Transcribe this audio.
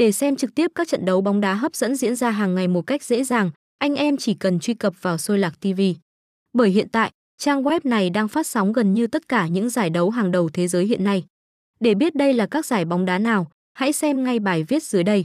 Để xem trực tiếp các trận đấu bóng đá hấp dẫn diễn ra hàng ngày một cách dễ dàng, anh em chỉ cần truy cập vào Sôi Lạc TV. Bởi hiện tại, trang web này đang phát sóng gần như tất cả những giải đấu hàng đầu thế giới hiện nay. Để biết đây là các giải bóng đá nào, hãy xem ngay bài viết dưới đây.